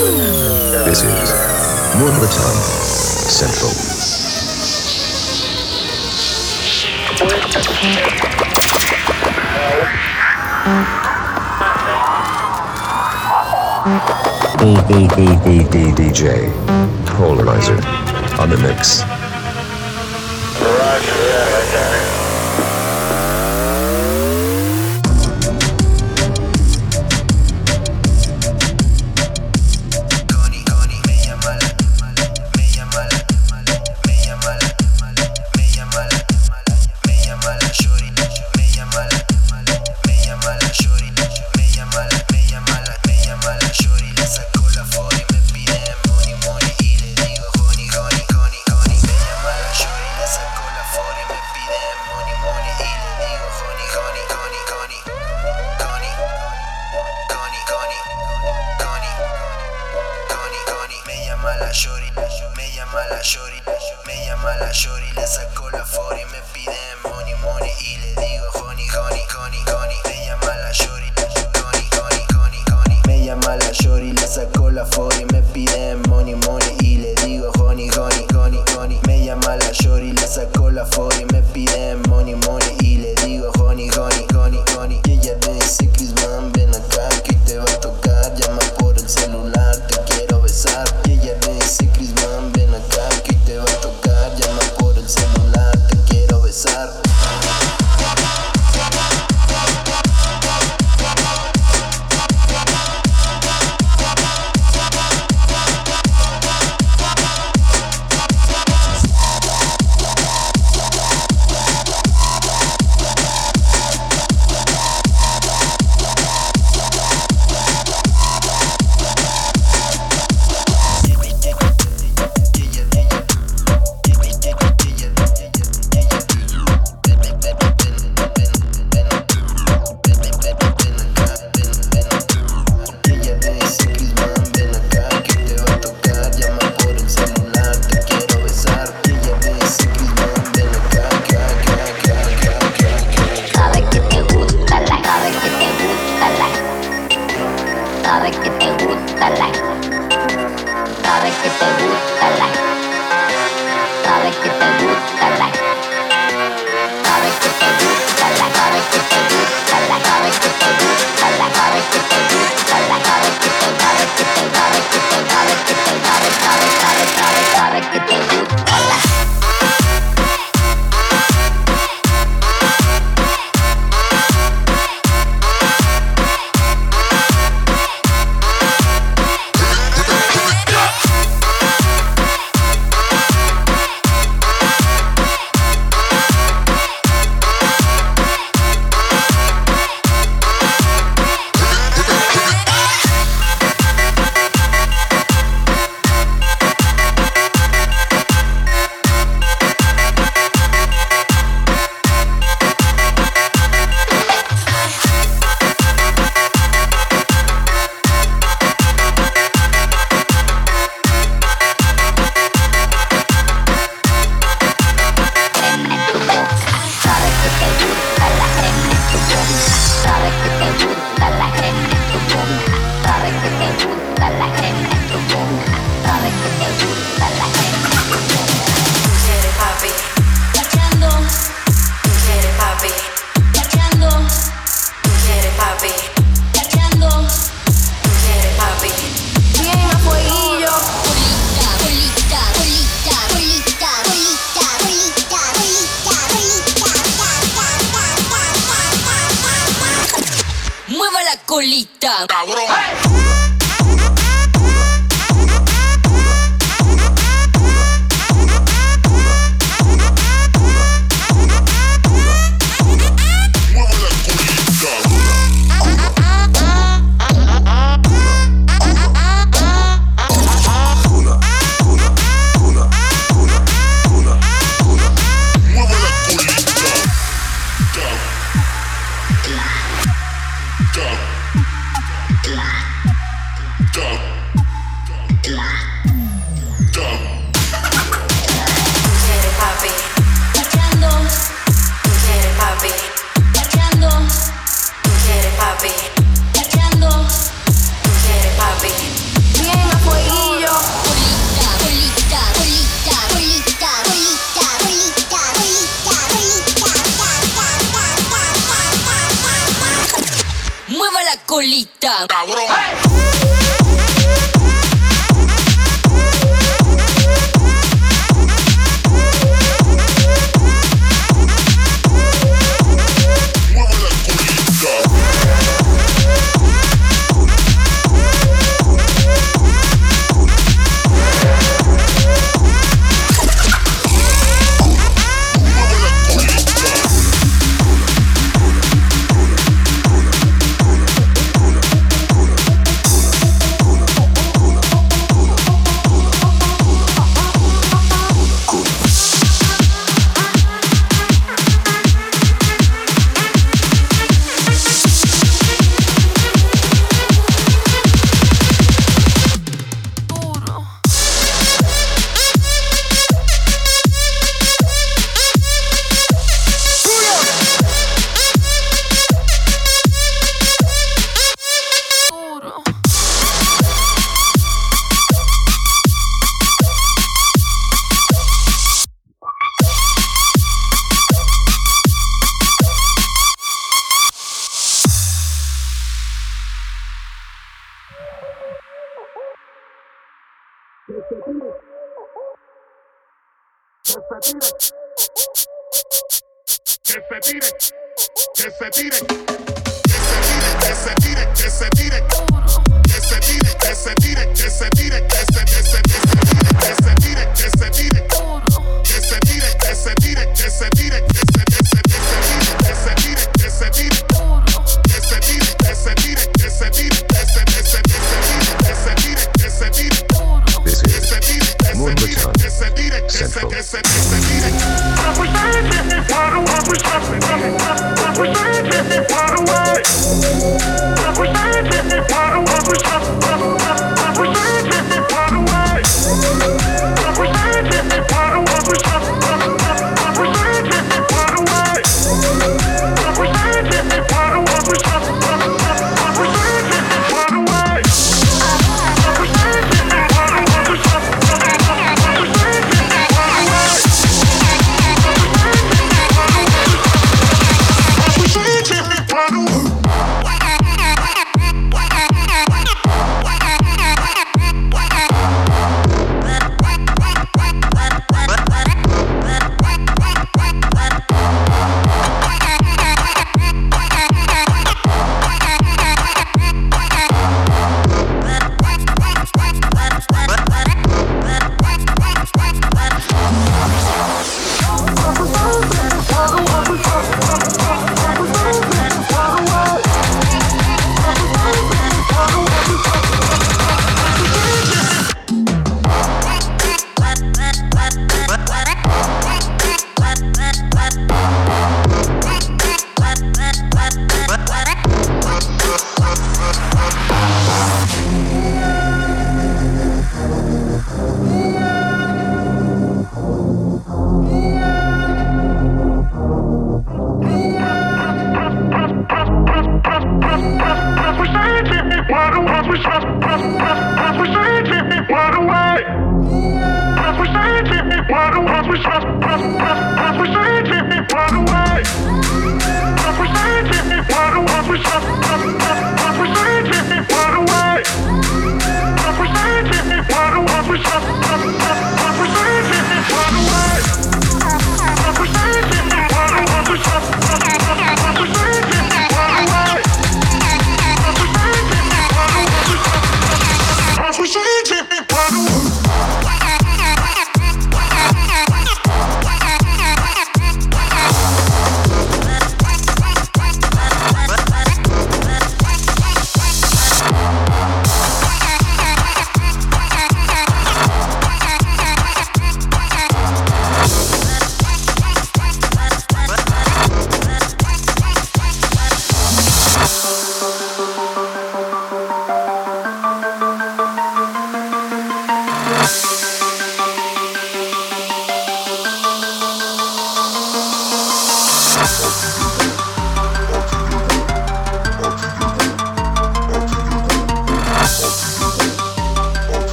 This is Moorbatown Central. DJ Polarizer on the mix.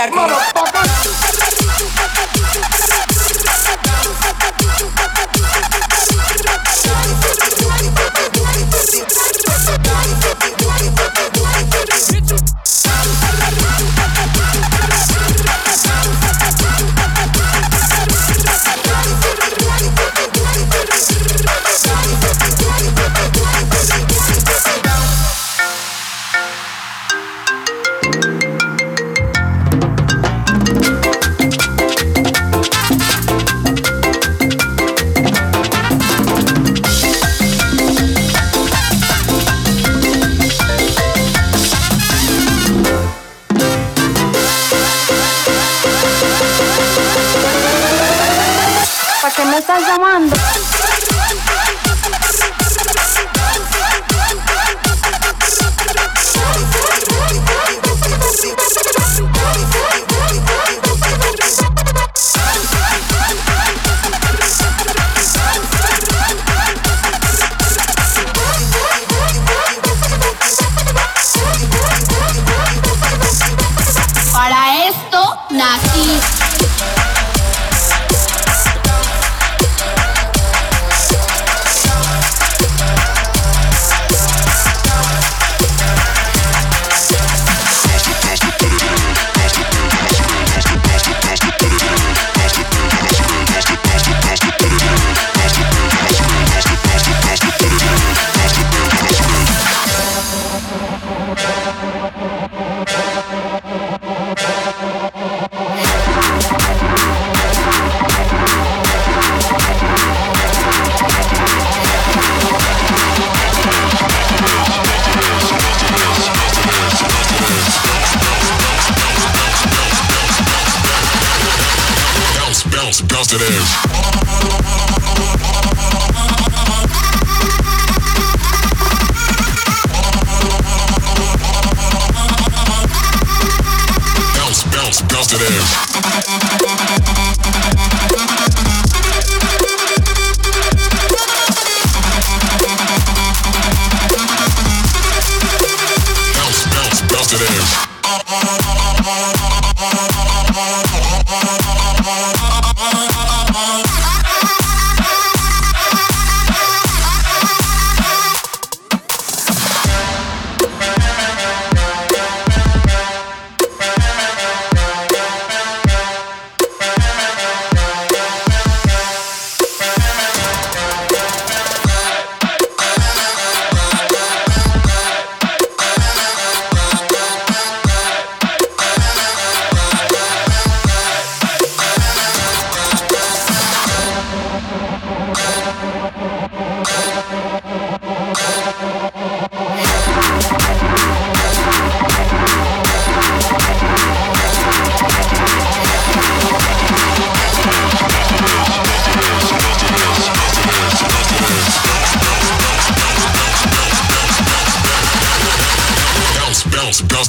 patriarcado.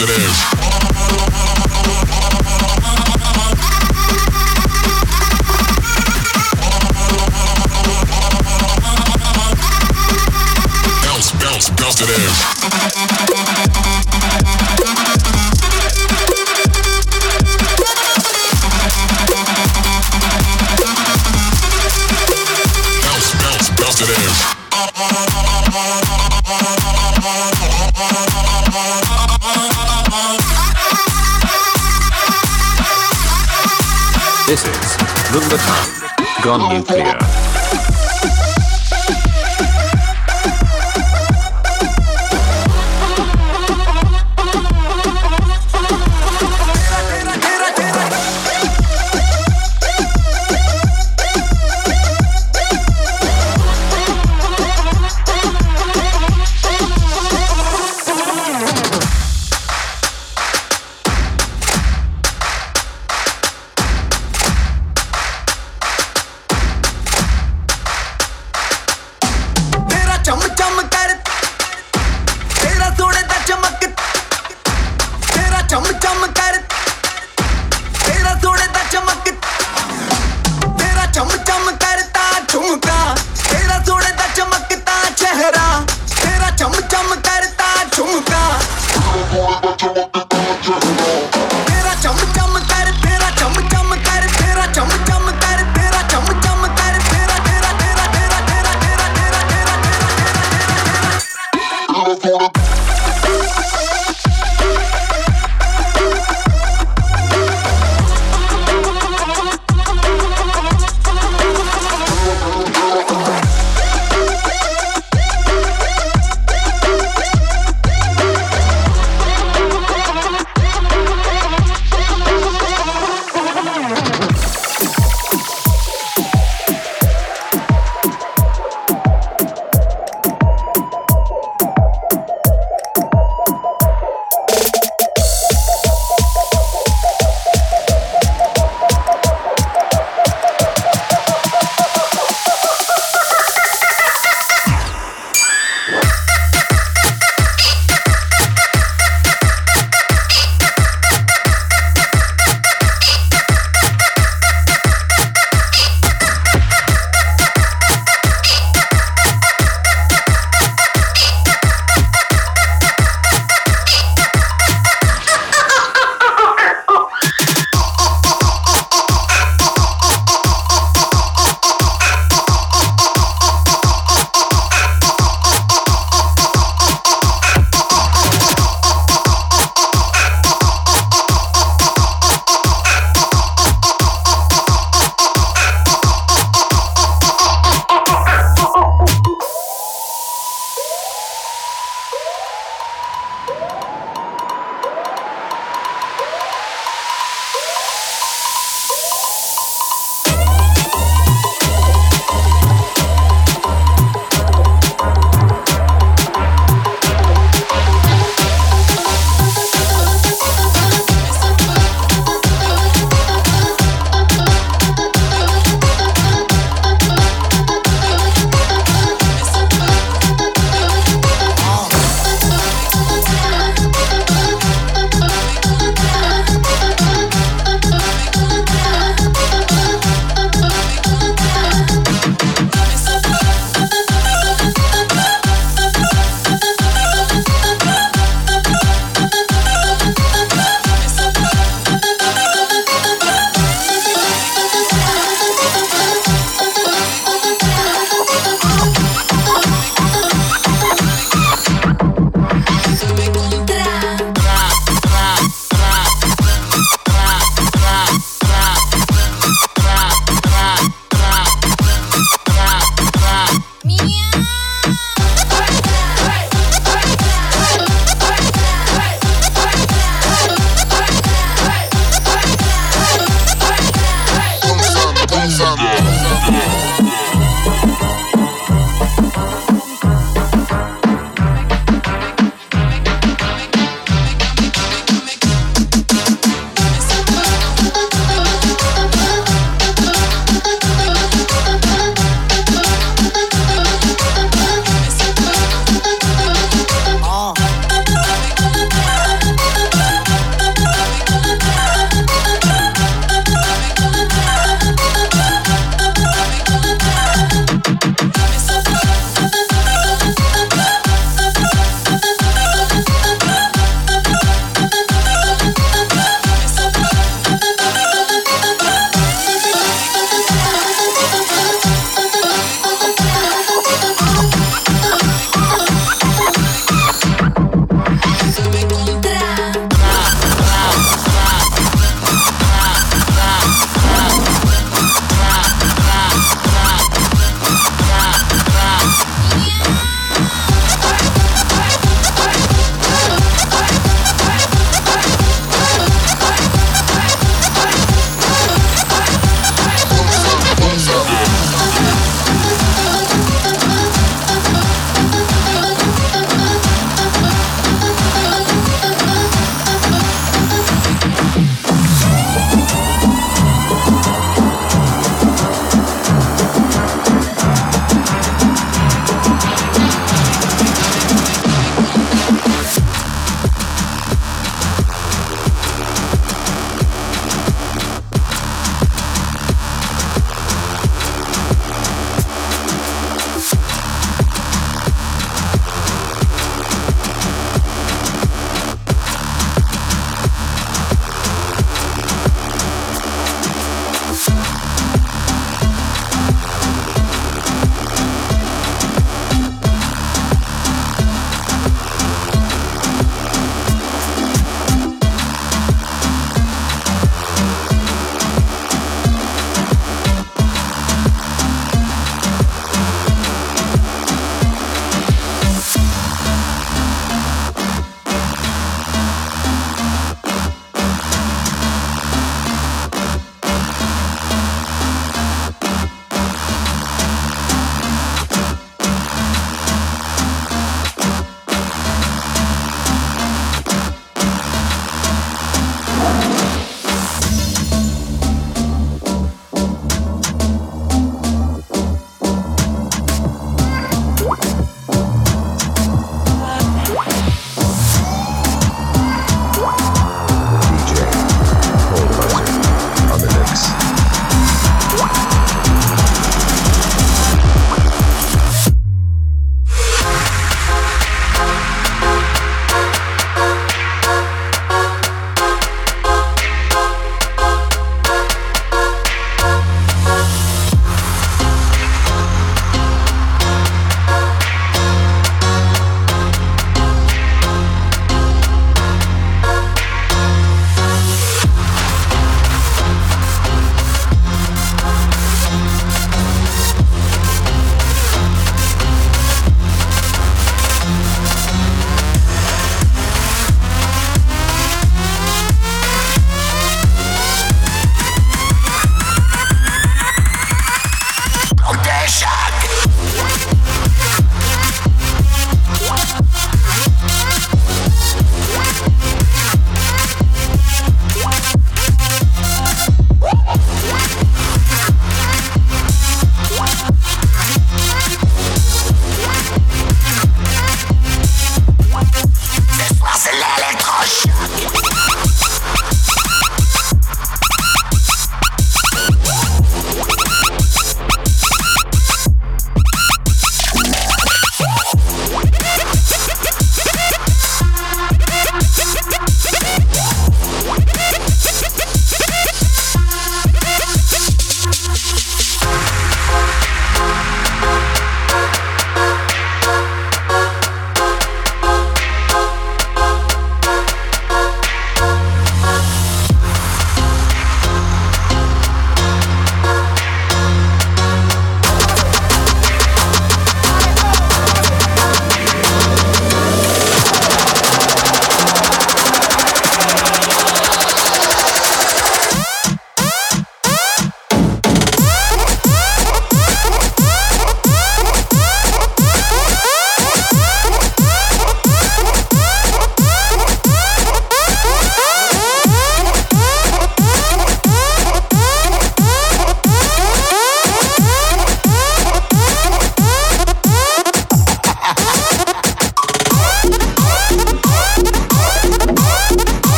it is. The Gone Nuclear.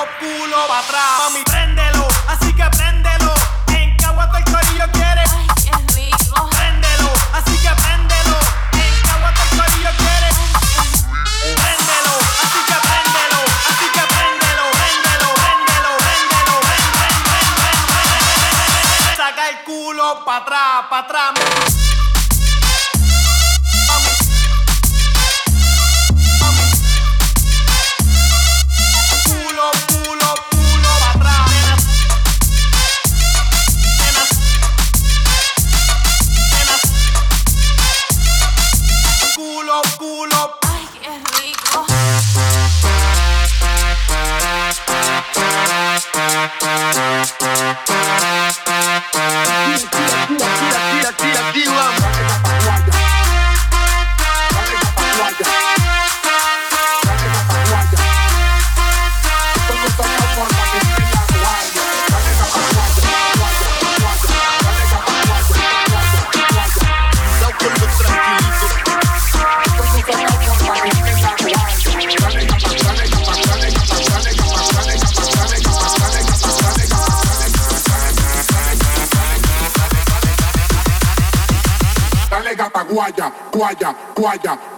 los culos para atrás. Mami, préndelo, así que préndelo. En Caguato el corillo quiere. Ay, qué. Préndelo, así que préndelo. En Caguato el corillo quiere. Préndelo, así que préndelo. Así que préndelo, préndelo, préndelo, préndelo, préndelo, préndelo, préndelo, préndelo, préndelo, préndelo, préndelo, préndelo, préndelo, préndelo, wire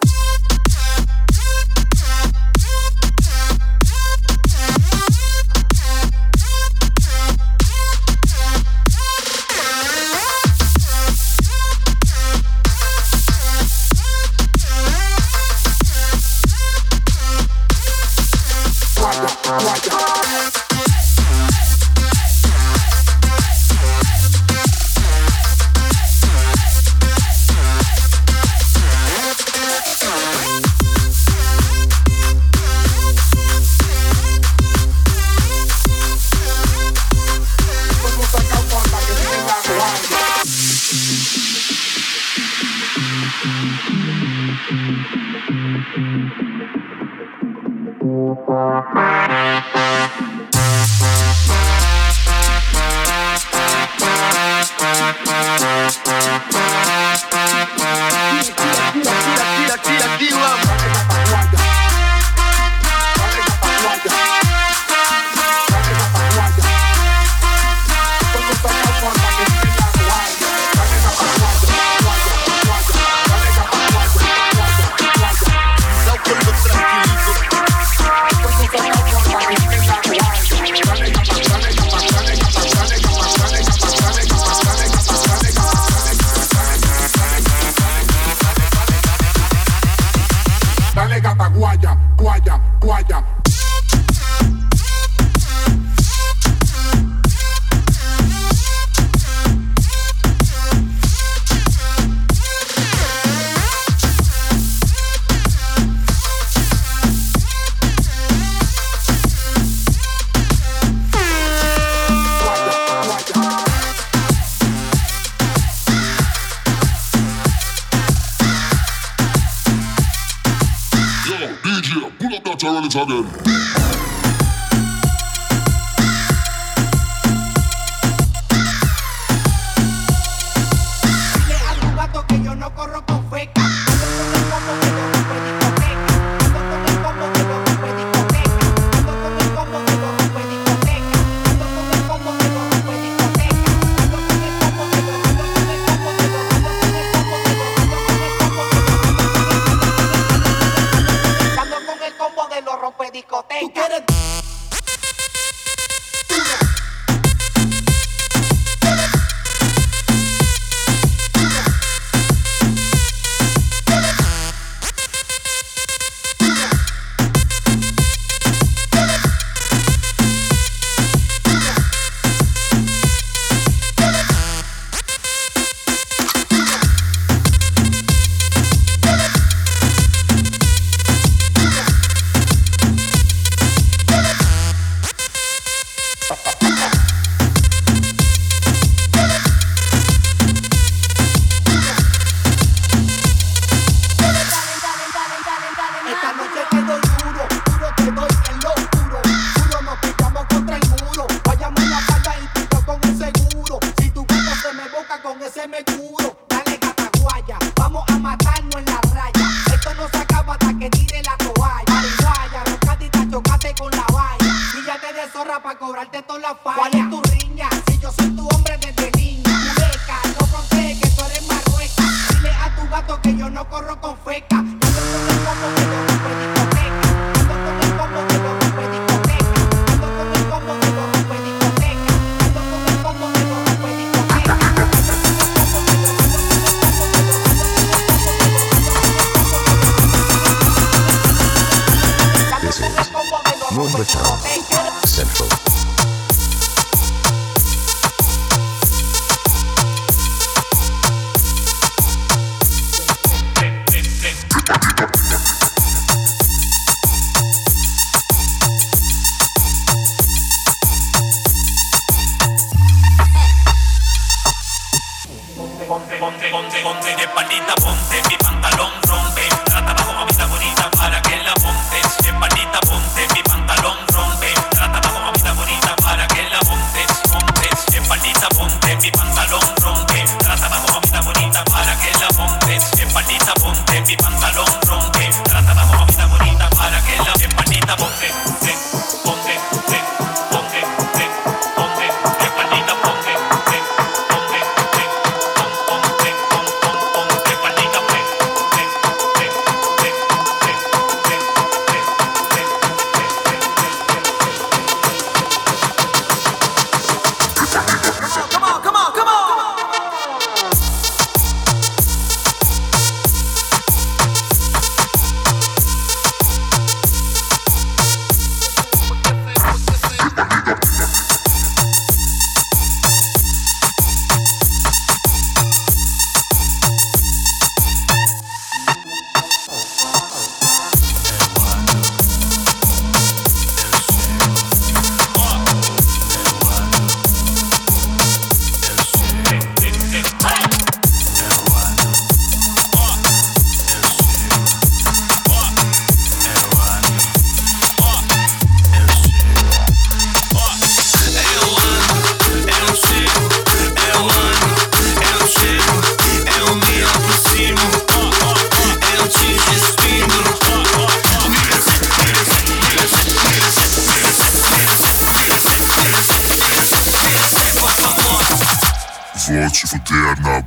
vou te fuder na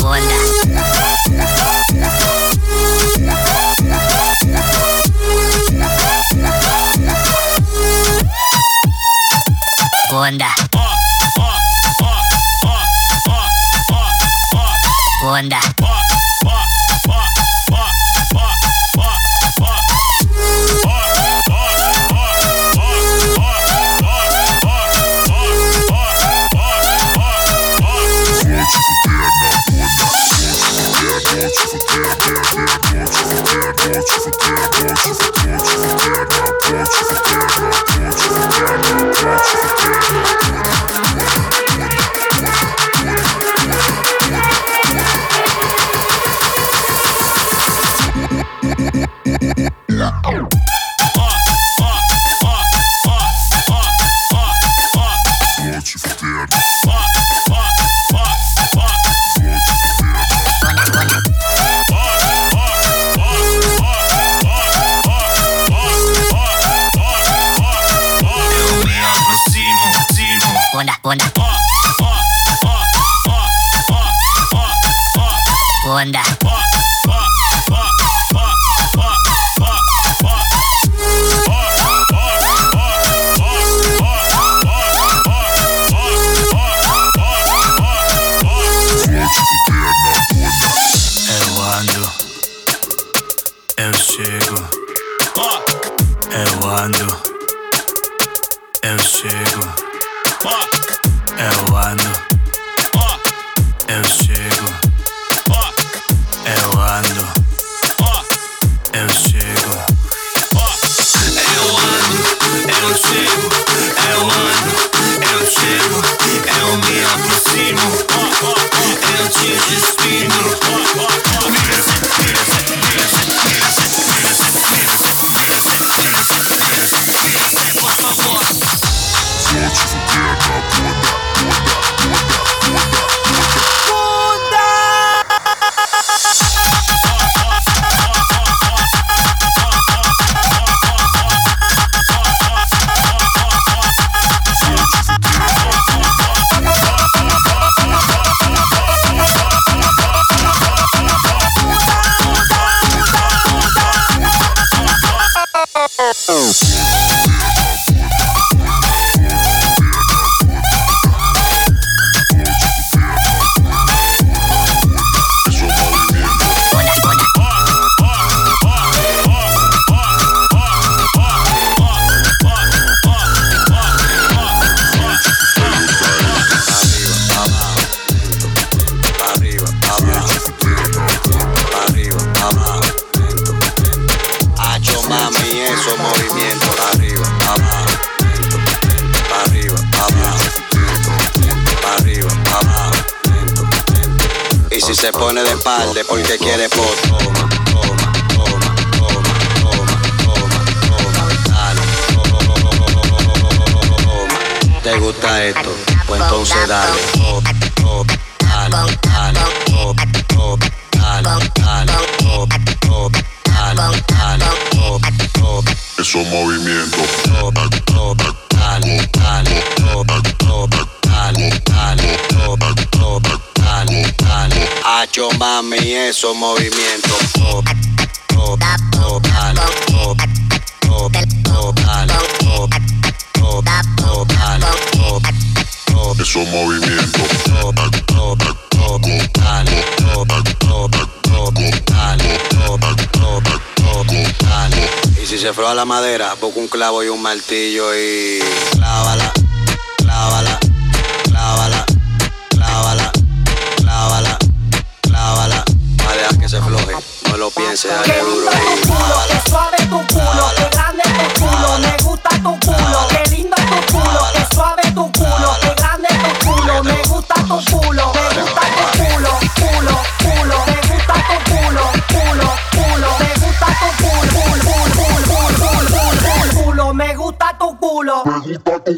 bunda. Bunda. Bunda. moviendo. Dale, dale, mami esos movimientos. Esos movimientos. Dale, dale, dale, dale. Si se floja la madera, busca un clavo y un martillo y clávala, clávala, clávala, clávala, clávala, clávala. Que se floje, no lo pienses, dale duro lindo tu culo, que suave tu culo, que grande culo, me gusta tu culo. culo. Pregunta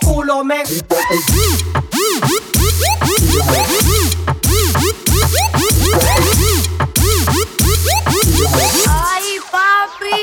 tu Ay, papi.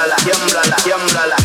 Tiemblala, tiemblala, tiemblala,